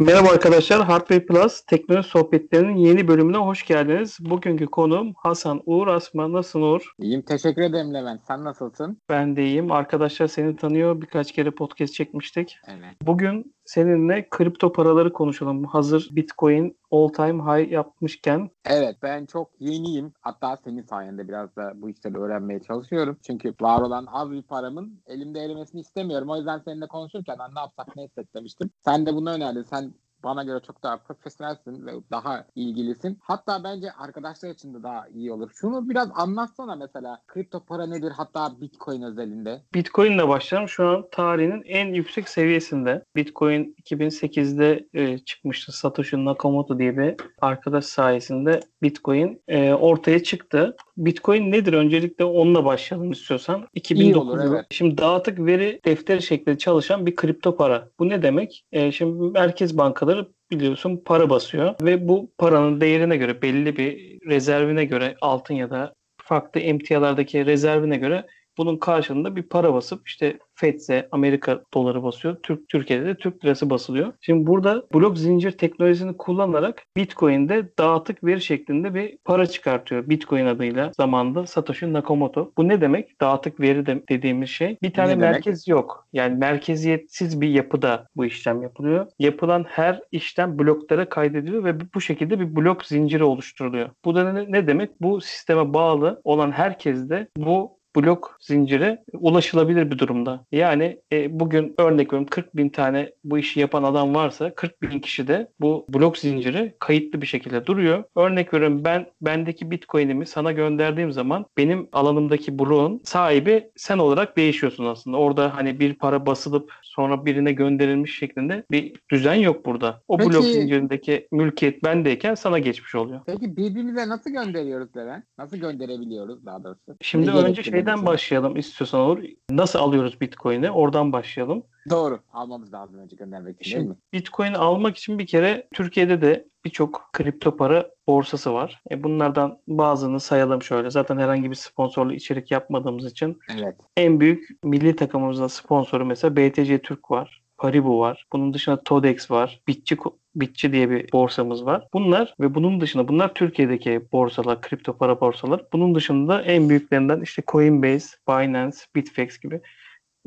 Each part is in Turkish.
Merhaba arkadaşlar, Hardware Plus teknoloji sohbetlerinin yeni bölümüne hoş geldiniz. Bugünkü konuğum Hasan Uğur Asma. Nasılsın Uğur? İyiyim teşekkür ederim Levent. Sen nasılsın? Ben de iyiyim. Arkadaşlar seni tanıyor. Birkaç kere podcast çekmiştik. Evet. Bugün seninle kripto paraları konuşalım. Hazır Bitcoin all time high yapmışken. Evet ben çok yeniyim. Hatta senin sayende biraz da bu işleri öğrenmeye çalışıyorum. Çünkü var olan az bir paramın elimde erimesini istemiyorum. O yüzden seninle konuşurken "Lan ne yapsak ne etsek demiştim. Sen de bunu önerdin. Sen bana göre çok daha profesyonelsin ve daha ilgilisin. Hatta bence arkadaşlar için de daha iyi olur. Şunu biraz anlatsana mesela. Kripto para nedir? Hatta Bitcoin özelinde. Bitcoin ile başlayalım. Şu an tarihinin en yüksek seviyesinde. Bitcoin 2008'de e, çıkmıştı. Satoshi Nakamoto diye bir arkadaş sayesinde Bitcoin e, ortaya çıktı. Bitcoin nedir? Öncelikle onunla başlayalım istiyorsan. 2009 olur, evet. Şimdi dağıtık veri defteri şeklinde çalışan bir kripto para. Bu ne demek? E, şimdi merkez bankaları biliyorsun para basıyor ve bu paranın değerine göre belli bir rezervine göre altın ya da farklı emtialardaki rezervine göre bunun karşılığında bir para basıp işte FED'se Amerika doları basıyor. Türk Türkiye'de de Türk lirası basılıyor. Şimdi burada blok zincir teknolojisini kullanarak Bitcoin'de dağıtık veri şeklinde bir para çıkartıyor. Bitcoin adıyla zamanda Satoshi Nakamoto. Bu ne demek? Dağıtık veri de dediğimiz şey. Bir tane Ne demek? merkez yok. Yani merkeziyetsiz bir yapıda bu işlem yapılıyor. Yapılan her işlem bloklara kaydediliyor ve bu şekilde bir blok zinciri oluşturuluyor. Bu da ne, ne demek? Bu sisteme bağlı olan herkes de bu blok zincire ulaşılabilir bir durumda. Yani e, bugün örnek veriyorum 40 bin tane bu işi yapan adam varsa 40 bin kişi de bu blok zinciri kayıtlı bir şekilde duruyor. Örnek veriyorum ben bendeki bitcoin'imi sana gönderdiğim zaman benim alanımdaki bloğun sahibi sen olarak değişiyorsun aslında. Orada hani bir para basılıp sonra birine gönderilmiş şeklinde bir düzen yok burada. O Peki- blok zincirindeki mülkiyet bendeyken sana geçmiş oluyor. Peki birbirimize nasıl gönderiyoruz Levent? Nasıl gönderebiliyoruz daha doğrusu? Şimdi Ne önce gerekli bunun şeyden başlayalım istiyorsan olur. Nasıl alıyoruz Bitcoin'i? Oradan başlayalım. Doğru. Almamız lazım önce göndermek için değil Şimdi mi? Bitcoin almak için bir kere Türkiye'de de birçok kripto para borsası var. E bunlardan bazını sayalım şöyle. Zaten herhangi bir sponsorlu içerik yapmadığımız için Evet. en büyük milli takımımızın sponsoru mesela BTC Türk var. Paribu var. Bunun dışında Todex var. Bitçi Bitçi diye bir borsamız var. Bunlar ve bunun dışında bunlar Türkiye'deki borsalar, kripto para borsalar. Bunun dışında en büyüklerinden işte Coinbase, Binance, Bitfex gibi,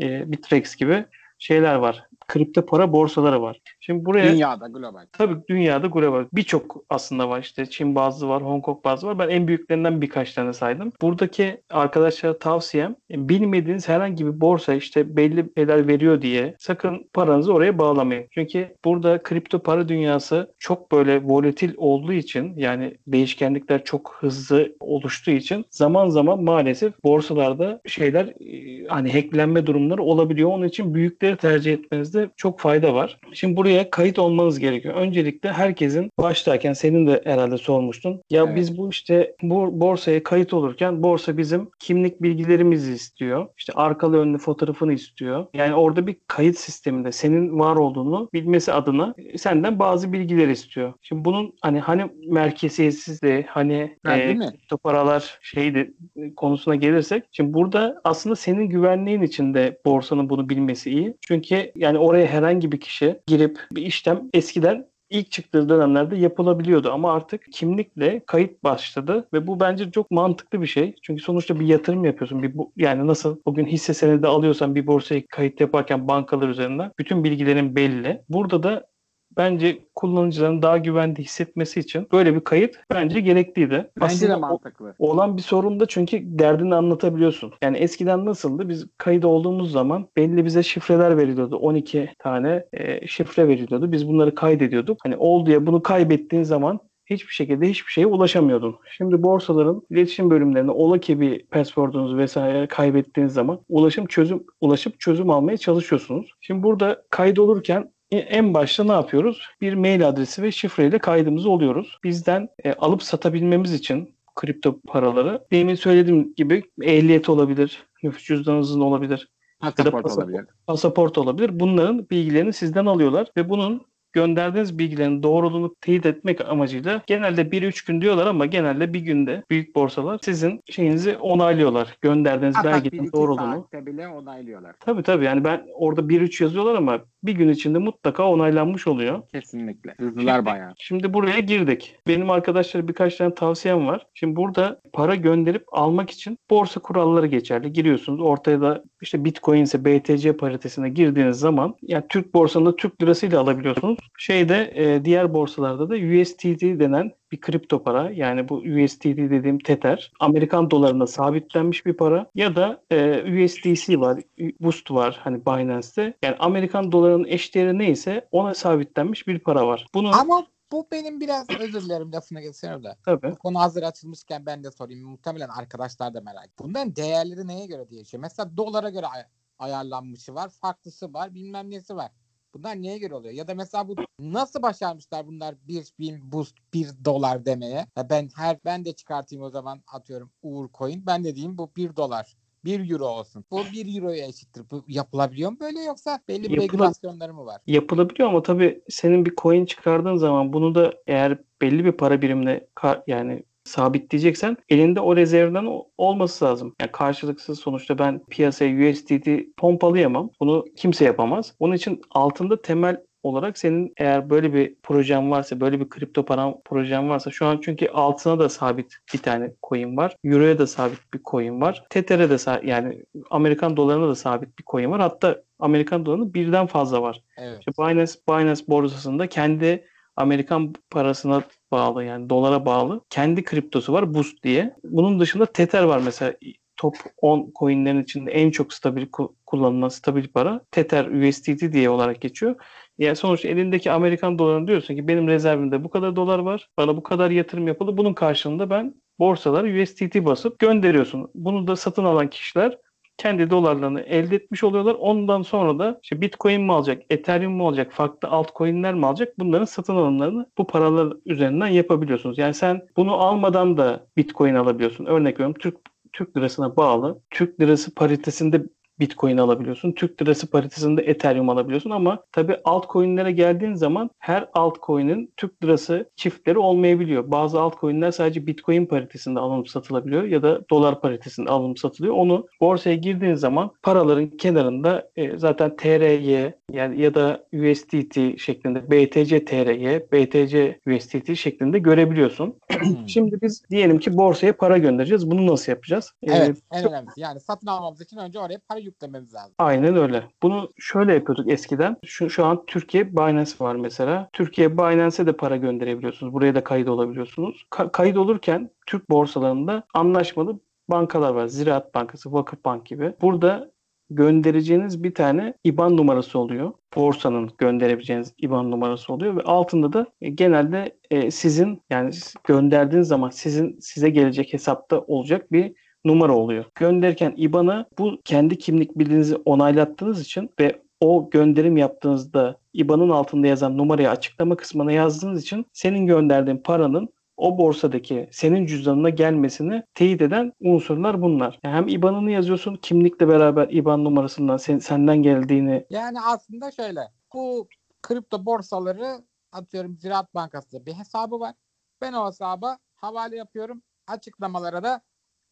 e, Bitrex gibi şeyler var. Kripto para borsaları var. Şimdi buraya Dünyada global. Tabii dünyada global birçok aslında var işte Çin bazlı var, Hong Kong bazlı var. Ben en büyüklerinden birkaç tane saydım. Buradaki arkadaşlara tavsiyem bilmediğiniz herhangi bir borsa işte belli şeyler veriyor diye sakın paranızı oraya bağlamayın. Çünkü burada kripto para dünyası çok böyle volatil olduğu için yani değişkenlikler çok hızlı oluştuğu için zaman zaman maalesef borsalarda şeyler e, hani hacklenme durumları olabiliyor. Onun için büyükleri tercih etmenizde çok fayda var. Şimdi buraya kayıt olmanız gerekiyor. Öncelikle herkesin başlarken senin de herhalde sormuştun. Ya Evet. biz bu işte bu borsaya kayıt olurken borsa bizim kimlik bilgilerimizi istiyor. İşte arkalı önlü fotoğrafını istiyor. Yani orada bir kayıt sisteminde senin var olduğunu bilmesi adına senden bazı bilgiler istiyor. Şimdi bunun hani hani merkeziyetsizliği hani Ha, e, kripto paralar şeydi e, konusuna gelirsek şimdi burada aslında senin güvenliğin için de borsanın bunu bilmesi iyi. Çünkü yani oraya herhangi bir kişi girip bir işlem eskiden ilk çıktığı dönemlerde yapılabiliyordu ama artık kimlikle kayıt başladı ve bu bence çok mantıklı bir şey. Çünkü sonuçta bir yatırım yapıyorsun. Bir bu, yani nasıl bugün hisse senedi alıyorsan bir borsaya kayıt yaparken bankalar üzerinden bütün bilgilerin belli. Burada da bence kullanıcıların daha güvende hissetmesi için böyle bir kayıt bence gerekliydi. Bence Aslında de o- mantıklı. olan bir sorun da çünkü derdini anlatabiliyorsun. Yani eskiden nasıldı? Biz kayıt olduğumuz zaman belli bize şifreler veriliyordu. 12 tane e, şifre veriliyordu. Biz bunları kaydediyorduk. Hani oldu ya bunu kaybettiğin zaman hiçbir şekilde hiçbir şeye ulaşamıyordun. Şimdi borsaların iletişim bölümlerine ola ki bir password'unuzu vesaire kaybettiğiniz zaman ulaşım çözüm ulaşıp çözüm almaya çalışıyorsunuz. Şimdi burada kaydolurken en başta ne yapıyoruz? Bir mail adresi ve şifreyle kaydımız oluyoruz. Bizden e, alıp satabilmemiz için kripto paraları demin söylediğim gibi ehliyet olabilir, nüfus cüzdanınızın olabilir, Pasaport pasaport. olabilir. pasaport olabilir. Bunların bilgilerini sizden alıyorlar ve bunun gönderdiğiniz bilgilerin doğruluğunu teyit etmek amacıyla genelde 1-3 gün diyorlar ama genelde bir günde büyük borsalar sizin şeyinizi onaylıyorlar. Gönderdiğiniz Hatta belgenin doğruluğunu. saatte bile onaylıyorlar. Tabii tabii yani ben orada 1-3 yazıyorlar ama bir gün içinde mutlaka onaylanmış oluyor. Kesinlikle. Hızlılar bayağı. Şimdi buraya girdik. Benim arkadaşlara birkaç tane tavsiyem var. Şimdi burada para gönderip almak için borsa kuralları geçerli. Giriyorsunuz. Ortaya da işte Bitcoin ise BTC paritesine girdiğiniz zaman yani Türk borsasında Türk lirasıyla alabiliyorsunuz. Şeyde e, diğer borsalarda da USDT denen bir kripto para yani bu USDT dediğim Tether Amerikan dolarına sabitlenmiş bir para ya da e, USDC var, Boost var hani Binance'te. Yani Amerikan dolarının eşdeğeri neyse ona sabitlenmiş bir para var. Bunu Ama bu benim biraz özür dilerim lafına geçiyorum da. tabii Bu konu hazır açılmışken ben de sorayım. Muhtemelen arkadaşlar da merak. Bunların değerleri neye göre değişiyor? Mesela dolara göre ay- ayarlanmışı var, farklısı var, bilmem nesi var. Bunlar neye göre oluyor? Ya da mesela bu nasıl başarmışlar bunlar bir bin boost bir dolar demeye? Ya ben her ben de çıkartayım o zaman atıyorum Uğur Coin. Ben de diyeyim bu bir dolar. bir euro olsun. Bu bir euroya eşittir. Bu yapılabiliyor mu böyle yoksa belli bir Yapıla- regülasyonları mı var? yapılabiliyor ama tabii senin bir coin çıkardığın zaman bunu da eğer belli bir para birimine yani sabitleyeceksen elinde o rezervden olması lazım. Yani karşılıksız sonuçta ben piyasaya USDT pompalayamam. Bunu kimse yapamaz. Onun için altında temel olarak senin eğer böyle bir projen varsa, böyle bir kripto para projen varsa şu an çünkü altına da sabit bir tane coin var. Euro'ya da sabit bir coin var. Tether'e de yani Amerikan dolarına da sabit bir coin var. Hatta Amerikan dolarının birden fazla var. Evet. İşte Binance, Binance borsasında kendi Amerikan parasına bağlı yani dolara bağlı kendi kriptosu var Boost diye. Bunun dışında Tether var mesela top 10 coinlerin içinde en çok stabil ku- kullanılan stabil para Tether USDT diye olarak geçiyor. Yani sonuçta elindeki Amerikan dolarını diyorsun ki benim rezervimde bu kadar dolar var. Bana bu kadar yatırım yapıldı. Bunun karşılığında ben borsalara USDT basıp gönderiyorsun. Bunu da satın alan kişiler kendi dolarlarını elde etmiş oluyorlar. Ondan sonra da işte Bitcoin mi alacak, Ethereum mu alacak, farklı altcoin'ler mi alacak? Bunların satın alımlarını bu paralar üzerinden yapabiliyorsunuz. Yani sen bunu almadan da Bitcoin alabiliyorsun. Örnek veriyorum Türk Türk lirasına bağlı. Türk lirası paritesinde Bitcoin alabiliyorsun. Türk lirası paritesinde Ethereum alabiliyorsun ama tabii altcoin'lere geldiğin zaman her altcoin'in Türk lirası çiftleri olmayabiliyor. Bazı altcoin'ler sadece Bitcoin paritesinde alınıp satılabiliyor ya da dolar paritesinde alınıp satılıyor. Onu borsaya girdiğin zaman paraların kenarında e, zaten TRY yani ya da USDT şeklinde BTC TRY, BTC USDT şeklinde görebiliyorsun. Şimdi biz diyelim ki borsaya para göndereceğiz. Bunu nasıl yapacağız? Ee, Evet, en önemlisi. Yani satın almamız için önce oraya para yüklememiz lazım. Aynen öyle. Bunu şöyle yapıyorduk eskiden. Şu, şu an Türkiye Binance var mesela. Türkiye Binance'e de para gönderebiliyorsunuz. Buraya da kayıt olabiliyorsunuz. Ka- kayıt olurken Türk borsalarında anlaşmalı bankalar var. Ziraat Bankası, Vakıfbank gibi. Burada göndereceğiniz bir tane IBAN numarası oluyor. Borsanın gönderebileceğiniz IBAN numarası oluyor ve altında da e, genelde e, sizin yani gönderdiğiniz zaman sizin size gelecek hesapta olacak bir numara oluyor. Gönderirken IBAN'a bu kendi kimlik bilginizi onaylattığınız için ve o gönderim yaptığınızda IBAN'ın altında yazan numarayı açıklama kısmına yazdığınız için senin gönderdiğin paranın o borsadaki senin cüzdanına gelmesini teyit eden unsurlar bunlar. Yani hem IBAN'ını yazıyorsun, kimlikle beraber IBAN numarasından sen- senden geldiğini Yani aslında şöyle. Bu kripto borsaları atıyorum Ziraat Bankası'nda bir hesabı var. Ben o hesaba havale yapıyorum. Açıklamalara da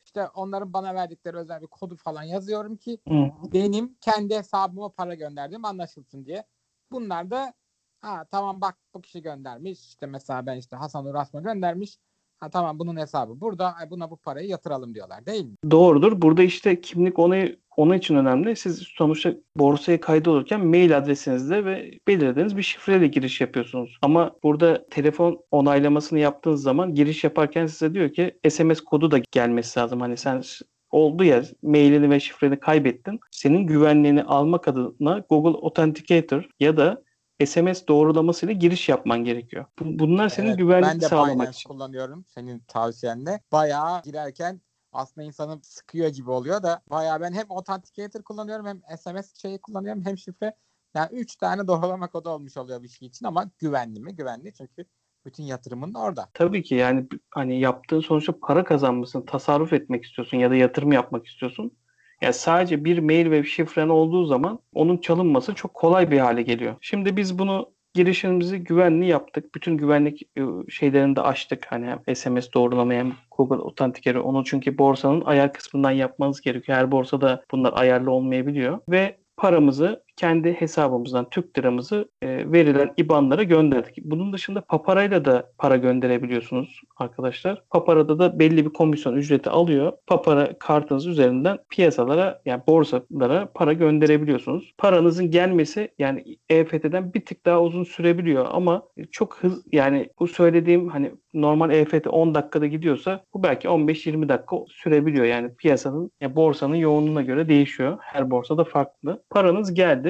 işte onların bana verdikleri özel bir kodu falan yazıyorum ki Hı. benim kendi hesabıma para gönderdiğim anlaşılsın diye. Bunlar da ha tamam bak bu kişi göndermiş. İşte mesela ben işte Hasan Urasma göndermiş. Ha tamam bunun hesabı burada. Buna bu parayı yatıralım diyorlar değil mi? Doğrudur. Burada işte kimlik onu onun için önemli. Siz sonuçta borsaya kaydolurken mail adresinizle ve belirlediğiniz bir şifreyle giriş yapıyorsunuz. Ama burada telefon onaylamasını yaptığınız zaman giriş yaparken size diyor ki SMS kodu da gelmesi lazım. Hani sen oldu ya mailini ve şifreni kaybettin. Senin güvenliğini almak adına Google Authenticator ya da SMS doğrulamasıyla giriş yapman gerekiyor. Bu- Bunlar senin Evet, güvenlik ben de sağlamak Binance için. kullanıyorum senin tavsiyenle. Bayağı girerken aslında insanı sıkıyor gibi oluyor da bayağı ben hem Authenticator kullanıyorum hem SMS şeyi kullanıyorum hem şifre. Yani 3 tane doğrulama kodu olmuş oluyor bir şey için ama güvenli mi? Güvenli çünkü bütün yatırımın da orada. Tabii ki yani hani yaptığın sonuçta para kazanmışsın, tasarruf etmek istiyorsun ya da yatırım yapmak istiyorsun. Yani sadece bir mail ve şifren olduğu zaman onun çalınması çok kolay bir hale geliyor. Şimdi biz bunu girişimimizi güvenli yaptık. Bütün güvenlik e, şeylerini de açtık. Hani hem SMS doğrulama hem Google Authenticator. Onu çünkü borsanın ayar kısmından yapmanız gerekiyor. Her borsada bunlar ayarlı olmayabiliyor. Ve paramızı kendi hesabımızdan Türk liramızı e, verilen IBAN'lara gönderdik. Bunun dışında Papara'yla da para gönderebiliyorsunuz arkadaşlar. Papara'da da belli bir komisyon ücreti alıyor. Papara kartınız üzerinden piyasalara yani borsalara para gönderebiliyorsunuz. Paranızın gelmesi yani EFT'den bir tık daha uzun sürebiliyor ama çok hız yani bu söylediğim hani normal EFT 10 dakikada gidiyorsa bu belki 15-20 dakika sürebiliyor. Yani piyasanın ya borsanın yoğunluğuna göre değişiyor. Her borsada farklı. Paranız geldi.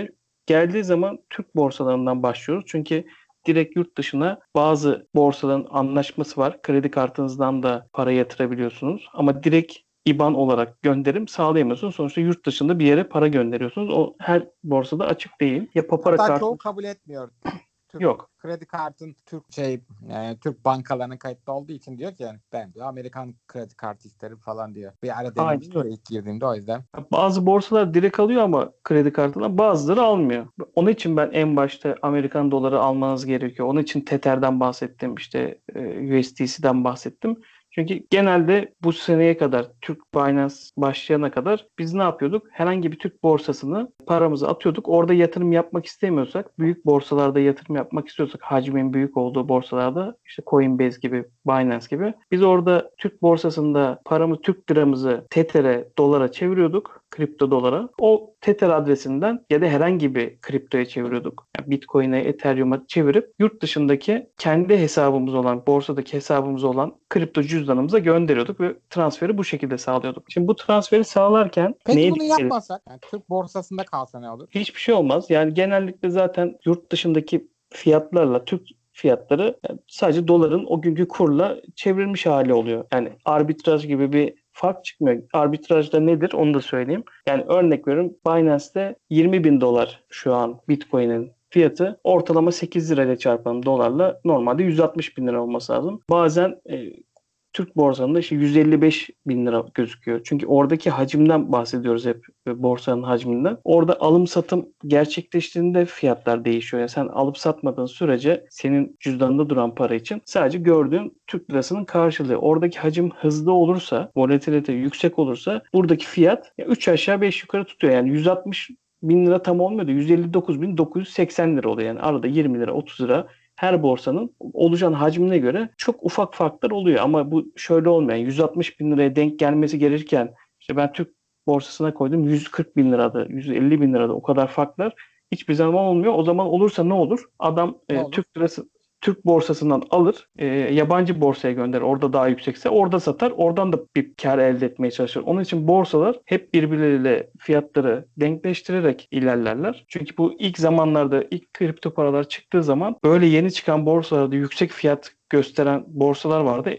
Geldiği zaman Türk borsalarından başlıyoruz. Çünkü direkt yurt dışına bazı borsaların anlaşması var. Kredi kartınızdan da para yatırabiliyorsunuz. Ama direkt IBAN olarak gönderim sağlayamıyorsunuz. Sonuçta yurt dışında bir yere para gönderiyorsunuz. O her borsada açık değil. Ya papara Hatta kartı çoğu kabul etmiyor. Türk yok. kredi kartın Türk şey e, Türk bankalarına kayıtlı olduğu için diyor ki yani ben diyor Amerikan kredi kartı isterim falan diyor. Bir ara denemiştim de ilk girdiğimde o yüzden. Bazı borsalar direkt alıyor ama kredi kartından bazıları almıyor. Onun için ben en başta Amerikan doları almanız gerekiyor. Onun için Tether'den bahsettim. işte e, USDC'den bahsettim. Çünkü genelde bu seneye kadar Türk Binance başlayana kadar biz ne yapıyorduk? Herhangi bir Türk borsasını paramızı atıyorduk. Orada yatırım yapmak istemiyorsak, büyük borsalarda yatırım yapmak istiyorsak, hacmin büyük olduğu borsalarda işte Coinbase gibi, Binance gibi biz orada Türk borsasında paramı Türk liramızı Tether'e, dolara çeviriyorduk kripto dolara. O Tether adresinden ya da herhangi bir kriptoya çeviriyorduk. Yani Bitcoin'e, Ethereum'a çevirip yurt dışındaki kendi hesabımız olan, borsadaki hesabımız olan kripto cüzdanımıza gönderiyorduk ve transferi bu şekilde sağlıyorduk. Şimdi bu transferi sağlarken Peki neye bunu dikkat yapmasak yani Türk borsasında kalsa ne olur? Hiçbir şey olmaz. Yani genellikle zaten yurt dışındaki fiyatlarla Türk fiyatları yani sadece doların o günkü kurla çevrilmiş hali oluyor. Yani arbitraj gibi bir fark çıkmıyor. Arbitrajda nedir onu da söyleyeyim. Yani örnek veriyorum Binance'te 20 bin dolar şu an Bitcoin'in fiyatı ortalama 8 lirayla çarpalım dolarla normalde 160 bin lira olması lazım. Bazen e, Türk borsanında işte 155 bin lira gözüküyor. Çünkü oradaki hacimden bahsediyoruz hep e, borsanın hacminden. Orada alım satım gerçekleştiğinde fiyatlar değişiyor. Yani sen alıp satmadığın sürece senin cüzdanında duran para için sadece gördüğün Türk lirasının karşılığı. Oradaki hacim hızlı olursa, volatilite yüksek olursa buradaki fiyat 3 aşağı 5 yukarı tutuyor. Yani 160 bin lira tam olmuyor da 159.980 lira oluyor. Yani arada 20 lira 30 lira her borsanın oluşan hacmine göre çok ufak farklar oluyor. Ama bu şöyle olmuyor. Yani 160 bin liraya denk gelmesi gerekirken işte ben Türk borsasına koydum 140 bin lirada, 150 bin lirada o kadar farklar hiçbir zaman olmuyor. O zaman olursa ne olur? Adam Ne e, olur? Türk lirası Türk borsasından alır, e, yabancı borsaya gönderir. Orada daha yüksekse orada satar. Oradan da bir kar elde etmeye çalışır. Onun için borsalar hep birbirleriyle fiyatları denkleştirerek ilerlerler. Çünkü bu ilk zamanlarda ilk kripto paralar çıktığı zaman böyle yeni çıkan borsalarda yüksek fiyat gösteren borsalar vardı.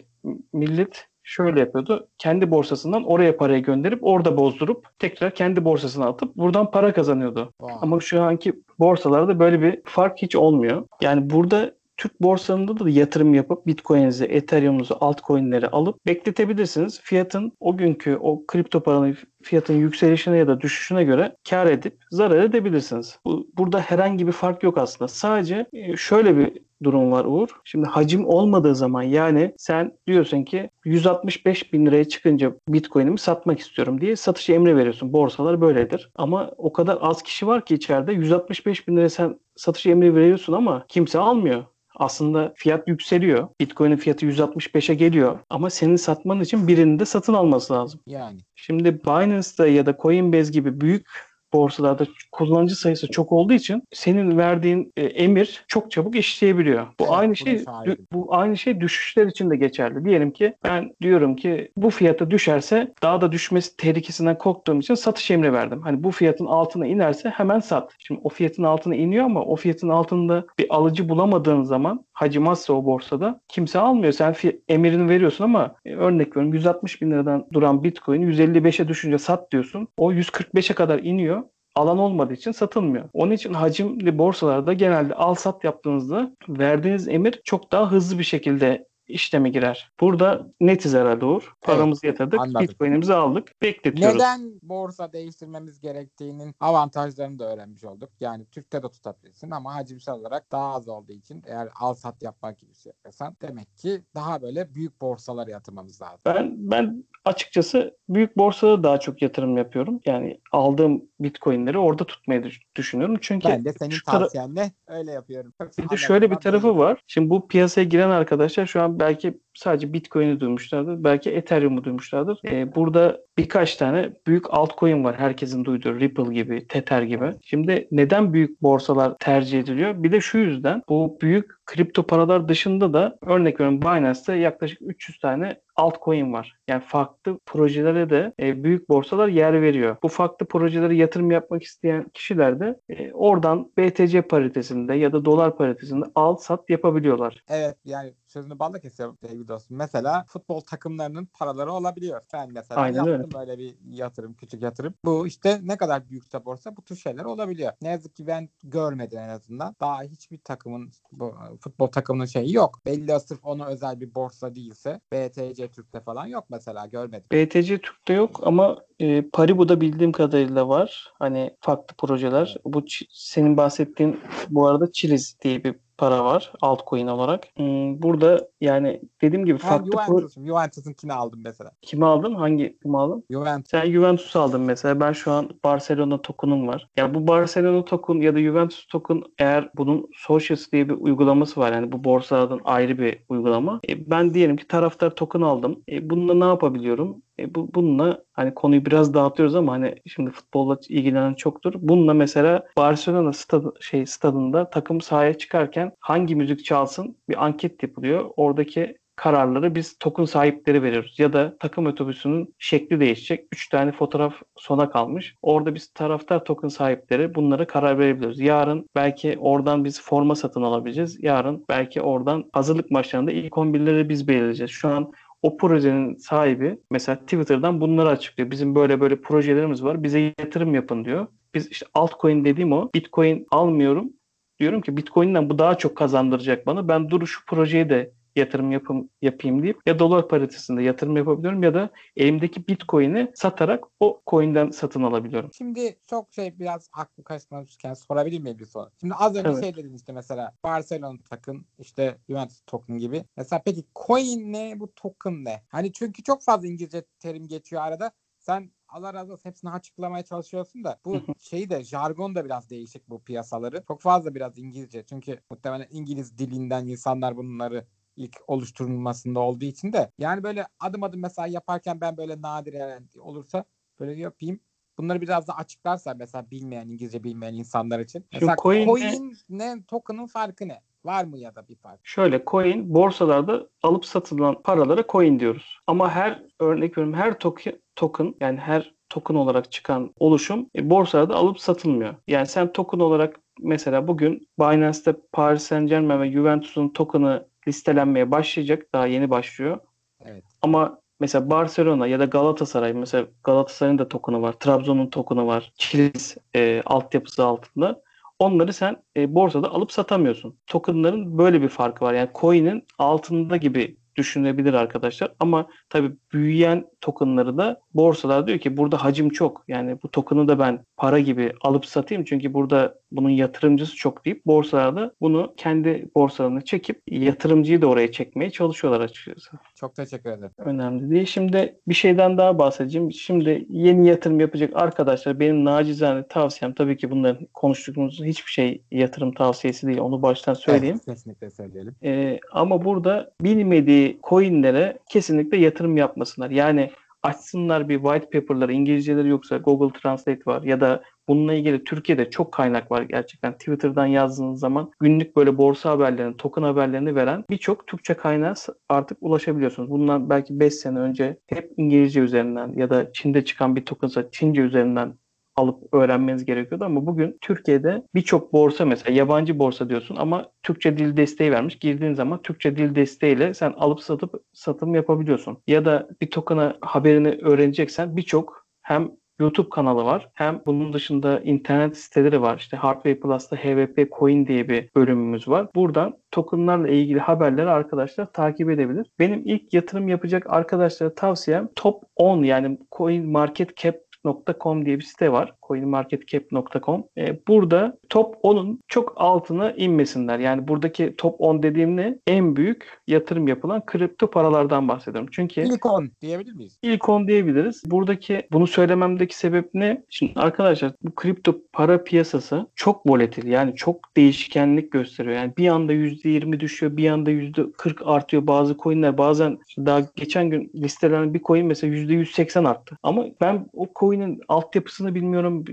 Millet şöyle yapıyordu. Kendi borsasından oraya parayı gönderip orada bozdurup tekrar kendi borsasına atıp buradan para kazanıyordu. Vay. Ama şu anki borsalarda böyle bir fark hiç olmuyor. Yani burada Türk borsalarında da yatırım yapıp Bitcoin'inizi, Ethereum'unuzu, altcoin'leri alıp bekletebilirsiniz. Fiyatın o günkü o kripto paranın fiyatın yükselişine ya da düşüşüne göre kar edip zarar edebilirsiniz. Bu, burada herhangi bir fark yok aslında. Sadece e, şöyle bir durum var Uğur. Şimdi hacim olmadığı zaman yani sen diyorsun ki 165 bin liraya çıkınca Bitcoin'imi satmak istiyorum diye satış emri veriyorsun. Borsalar böyledir. Ama o kadar az kişi var ki içeride 165 bin liraya sen satış emri veriyorsun ama kimse almıyor. Aslında fiyat yükseliyor. Bitcoin'in fiyatı 165'e geliyor. Ama senin satman için birinin de satın alması lazım. Yani Şimdi Binance'da ya da Coinbase gibi büyük borsalarda kullanıcı sayısı çok olduğu için senin verdiğin e, emir çok çabuk işleyebiliyor. Bu Evet, aynı şey şahidim. dü- bu aynı şey düşüşler için de geçerli. Diyelim ki ben diyorum ki bu fiyata düşerse daha da düşmesi tehlikesinden korktuğum için satış emri verdim. Hani bu fiyatın altına inerse hemen sat. Şimdi o fiyatın altına iniyor ama o fiyatın altında bir alıcı bulamadığın zaman hacim azsa o borsada kimse almıyor. Sen emirini veriyorsun ama e, örnek veriyorum 160 bin liradan duran Bitcoin 155'e düşünce sat diyorsun. O 145'e kadar iniyor alan olmadığı için satılmıyor. Onun için hacimli borsalarda genelde al sat yaptığınızda verdiğiniz emir çok daha hızlı bir şekilde işleme girer. Burada netiz herhalde Uğur. Paramızı yatırdık. anladım. Bitcoin'imizi aldık. Bekletiyoruz. Neden borsa değiştirmemiz gerektiğinin avantajlarını da öğrenmiş olduk. Yani Türk'te de tutabilirsin ama hacimsel olarak daha az olduğu için eğer al sat yapmak gibi şey yapıyorsan demek ki daha böyle büyük borsalara yatırmamız lazım. Ben ben açıkçası büyük borsada daha çok yatırım yapıyorum. Yani aldığım Bitcoin'leri orada tutmayı düş- düşünüyorum. Çünkü Ben de senin tavsiyenle öyle yapıyorum. Bir de şöyle bir tarafı var. Şimdi bu piyasaya giren arkadaşlar şu an belki sadece Bitcoin'i duymuşlardır. Belki Ethereum'u duymuşlardır. Ee, burada birkaç tane büyük altcoin var. Herkesin duyduğu Ripple gibi, Tether gibi. Şimdi neden büyük borsalar tercih ediliyor? Bir de şu yüzden bu büyük kripto paralar dışında da örnek veriyorum Binance'te yaklaşık 300 tane altcoin var. Yani farklı projelere de e, büyük borsalar yer veriyor. Bu farklı projelere yatırım yapmak isteyen kişiler de e, oradan BTC paritesinde ya da dolar paritesinde al sat yapabiliyorlar. Evet yani sözünü balla kesiyorum sevgili dostum. Mesela futbol takımlarının paraları olabiliyor. Ben mesela Aynen öyle. yaptım böyle bir yatırım, küçük yatırım. Bu işte ne kadar büyükse borsa bu tür şeyler olabiliyor. Ne yazık ki ben görmedim en azından. Daha hiçbir takımın bu futbol takımının şeyi yok. Belli sırf ona özel bir borsa değilse BTC Türk'te falan yok mesela görmedim. BTC Türk'te yok ama e, Paribu'da bildiğim kadarıyla var. Hani farklı projeler. Bu senin bahsettiğin bu arada Chiliz diye bir para var altcoin olarak. Hmm, Burada yani dediğim gibi farklı Juventus'um. Juventus'unkini aldım mesela. kimi aldın? Hangi kimi aldın? Juventus. Sen Juventus aldın mesela. Ben şu an Barcelona token'um var. Ya bu Barcelona token ya da Juventus token eğer bunun Socials diye bir uygulaması var. Yani bu borsadan ayrı bir uygulama. E, ben diyelim ki taraftar token aldım. E, bununla ne yapabiliyorum? E, bu, bununla hani konuyu biraz dağıtıyoruz ama hani şimdi futbolla ilgilenen çoktur. Bununla mesela Barcelona stad, şey stadında takım sahaya çıkarken hangi müzik çalsın bir anket yapılıyor. Oradaki kararları biz token sahipleri veriyoruz. Ya da takım otobüsünün şekli değişecek. 3 tane fotoğraf sona kalmış. Orada biz taraftar token sahipleri bunlara karar verebiliyoruz. Yarın belki oradan biz forma satın alabileceğiz. Yarın belki oradan hazırlık maçlarında ilk 11'leri biz belirleyeceğiz. Şu an o projenin sahibi mesela Twitter'dan bunları açıklıyor. Bizim böyle böyle projelerimiz var. Bize yatırım yapın diyor. Biz işte altcoin dediğim o. Bitcoin almıyorum. Diyorum ki Bitcoin'den bu daha çok kazandıracak bana. Ben dur şu projeye de yatırım yapım, yapayım deyip ya dolar paritesinde yatırım yapabiliyorum ya da elimdeki Bitcoin'i satarak o coin'den satın alabiliyorum. Şimdi çok şey biraz aklı karıştırmışken sorabilir miyim bir soru? Şimdi az önce Evet. şey dedin işte mesela Barcelona token işte Juventus token gibi. Mesela peki coin ne bu token ne? Hani çünkü çok fazla İngilizce terim geçiyor arada. Sen Allah razı olsun hepsini açıklamaya çalışıyorsun da bu şeyi de jargon da biraz değişik bu piyasaları. Çok fazla biraz İngilizce. Çünkü muhtemelen İngiliz dilinden insanlar bunları ilk oluşturulmasında olduğu için de yani böyle adım adım mesela yaparken ben böyle nadir yani olursa böyle yapayım. Bunları biraz da açıklarsa mesela bilmeyen İngilizce bilmeyen insanlar için. Mesela coin coin, ne? token'ın farkı ne? Var mı ya da bir fark? Şöyle coin borsalarda alıp satılan paralara coin diyoruz. Ama her örnek veriyorum her token, token yani her token olarak çıkan oluşum e, borsalarda alıp satılmıyor. Yani sen token olarak mesela bugün Binance'te Paris Saint-Germain ve Juventus'un token'ı listelenmeye başlayacak. Daha yeni başlıyor. Evet. Ama mesela Barcelona ya da Galatasaray mesela Galatasaray'ın da token'ı var. Trabzon'un token'ı var. Kilis e, altyapısı altında. Onları sen e, borsada alıp satamıyorsun. Token'ların böyle bir farkı var. Yani coin'in altında gibi düşünülebilir arkadaşlar. Ama tabii büyüyen tokenları da borsalar diyor ki burada hacim çok. Yani bu token'ı da ben para gibi alıp satayım. Çünkü burada bunun yatırımcısı çok deyip borsalarda bunu kendi borsalarına çekip yatırımcıyı da oraya çekmeye çalışıyorlar açıkçası. Çok teşekkür ederim. Önemli değil. Şimdi bir şeyden daha bahsedeceğim. Şimdi yeni yatırım yapacak arkadaşlar benim nacizane tavsiyem tabii ki bunların konuştuğumuz hiçbir şey yatırım tavsiyesi değil. Onu baştan söyleyeyim. Evet, kesinlikle söyleyelim. Ee, ama burada bilmediği coinlere kesinlikle yatırım yapmasınlar. Yani açsınlar bir white paper'ları İngilizceleri yoksa Google Translate var ya da bununla ilgili Türkiye'de çok kaynak var gerçekten. Twitter'dan yazdığınız zaman günlük böyle borsa haberlerini, token haberlerini veren birçok Türkçe kaynağa artık ulaşabiliyorsunuz. Bundan belki 5 sene önce hep İngilizce üzerinden ya da Çin'de çıkan bir tokensa Çince üzerinden alıp öğrenmeniz gerekiyordu ama bugün Türkiye'de birçok borsa mesela yabancı borsa diyorsun ama Türkçe dil desteği vermiş. Girdiğin zaman Türkçe dil desteğiyle sen alıp satıp satım yapabiliyorsun. Ya da bir token'a haberini öğreneceksen birçok hem YouTube kanalı var. Hem bunun dışında internet siteleri var. İşte Hardware Plus'ta HVP Coin diye bir bölümümüz var. Buradan tokenlarla ilgili haberleri arkadaşlar takip edebilir. Benim ilk yatırım yapacak arkadaşlara tavsiyem top 10 yani Coin Market Cap .com diye bir site var. coinmarketcap.com. E, burada top 10'un çok altına inmesinler. Yani buradaki top 10 dediğim ne? En büyük yatırım yapılan kripto paralardan bahsediyorum. Çünkü İlk 10 diyebilir miyiz? İlk 10 diyebiliriz. Buradaki bunu söylememdeki sebep ne? Şimdi arkadaşlar bu kripto para piyasası çok volatil. Yani çok değişkenlik gösteriyor. Yani bir anda %20 düşüyor, bir anda %40 artıyor bazı coinler. Bazen daha geçen gün listelenen bir coin mesela %180 arttı. Ama ben o coin'in altyapısını bilmiyorum